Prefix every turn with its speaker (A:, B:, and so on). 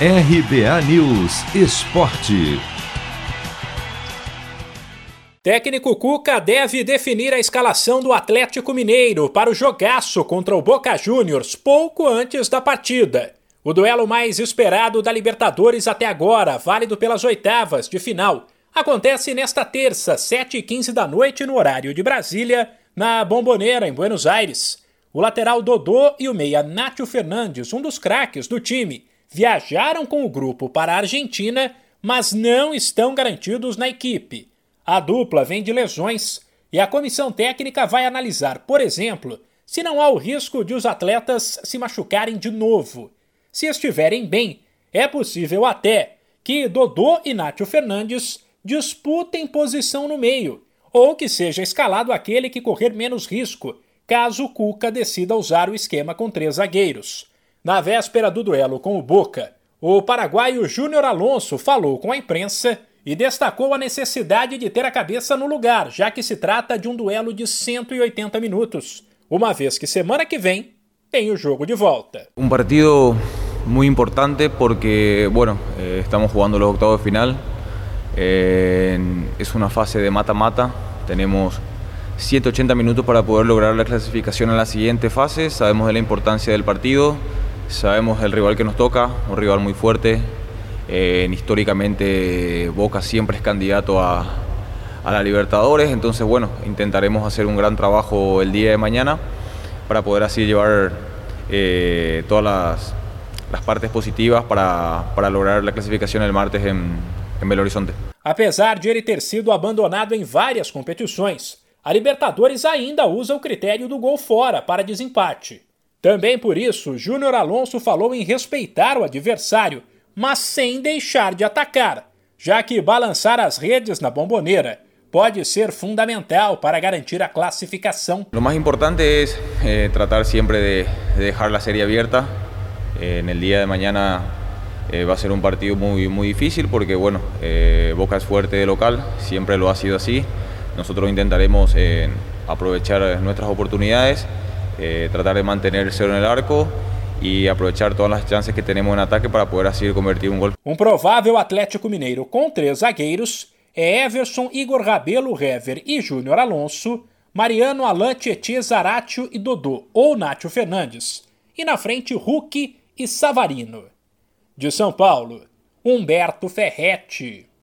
A: RBA News Esporte.
B: Técnico Cuca deve definir a escalação do Atlético Mineiro para o jogaço contra o Boca Juniors pouco antes da partida. O duelo mais esperado da Libertadores até agora, válido pelas oitavas de final, acontece nesta terça, 7h15 da noite, no horário de Brasília, na Bomboneira, em Buenos Aires. O lateral Dodô e o meia Nátio Fernandes, um dos craques do time, viajaram com o grupo para a Argentina, mas não estão garantidos na equipe. A dupla vem de lesões e a comissão técnica vai analisar, por exemplo, se não há o risco de os atletas se machucarem de novo. Se estiverem bem, é possível até que Dodô e Nátio Fernandes disputem posição no meio, ou que seja escalado aquele que correr menos risco, caso Cuca decida usar o esquema com três zagueiros. Na véspera do duelo com o Boca, o paraguaio Júnior Alonso falou com a imprensa e destacou a necessidade de ter a cabeça no lugar, já que se trata de um duelo de 180 minutos, uma vez que semana que vem tem o jogo de volta.
C: Um partido muito importante porque, bueno, eh, estamos jugando los octavos de final. Eh, es una fase de mata-mata. Tenemos 180 minutos para poder lograr a la siguiente fase. Sabemos de la importancia del partido. Sabemos el rival que nos toca, un rival muy fuerte. Eh, históricamente Boca siempre es candidato a, la Libertadores, entonces bueno, intentaremos hacer un gran trabajo el día de mañana para poder así llevar eh, todas las, partes positivas para, lograr la clasificación el martes en, en Belo Horizonte.
B: Apesar de ele ter sido abandonado em várias competições, a Libertadores ainda usa o critério do gol fora para desempate. Também por isso, Júnior Alonso falou em respeitar o adversário, mas sem deixar de atacar, já que balançar as redes na bomboneira pode ser fundamental para garantir a classificação.
C: O mais importante é eh, tratar sempre de, de deixar a série aberta. Eh, no dia de amanhã eh, vai ser um partido muito muito difícil porque bueno, eh, Boca é forte de local, sempre lo ha sido assim. Nós intentaremos eh, aprovechar nossas oportunidades eh, tratar de mantener cero en el arco e aproveitar todas as chances que temos em ataque para poder assim convertir um gol.
B: Um provável Atlético Mineiro com três zagueiros é Everson, Igor Rabelo, Hever e Júnior Alonso, Mariano, Alan, Tietê, Zaratio e Dodô ou Nátio Fernandes. E na frente Hulk e Savarino. De São Paulo, Humberto Ferretti.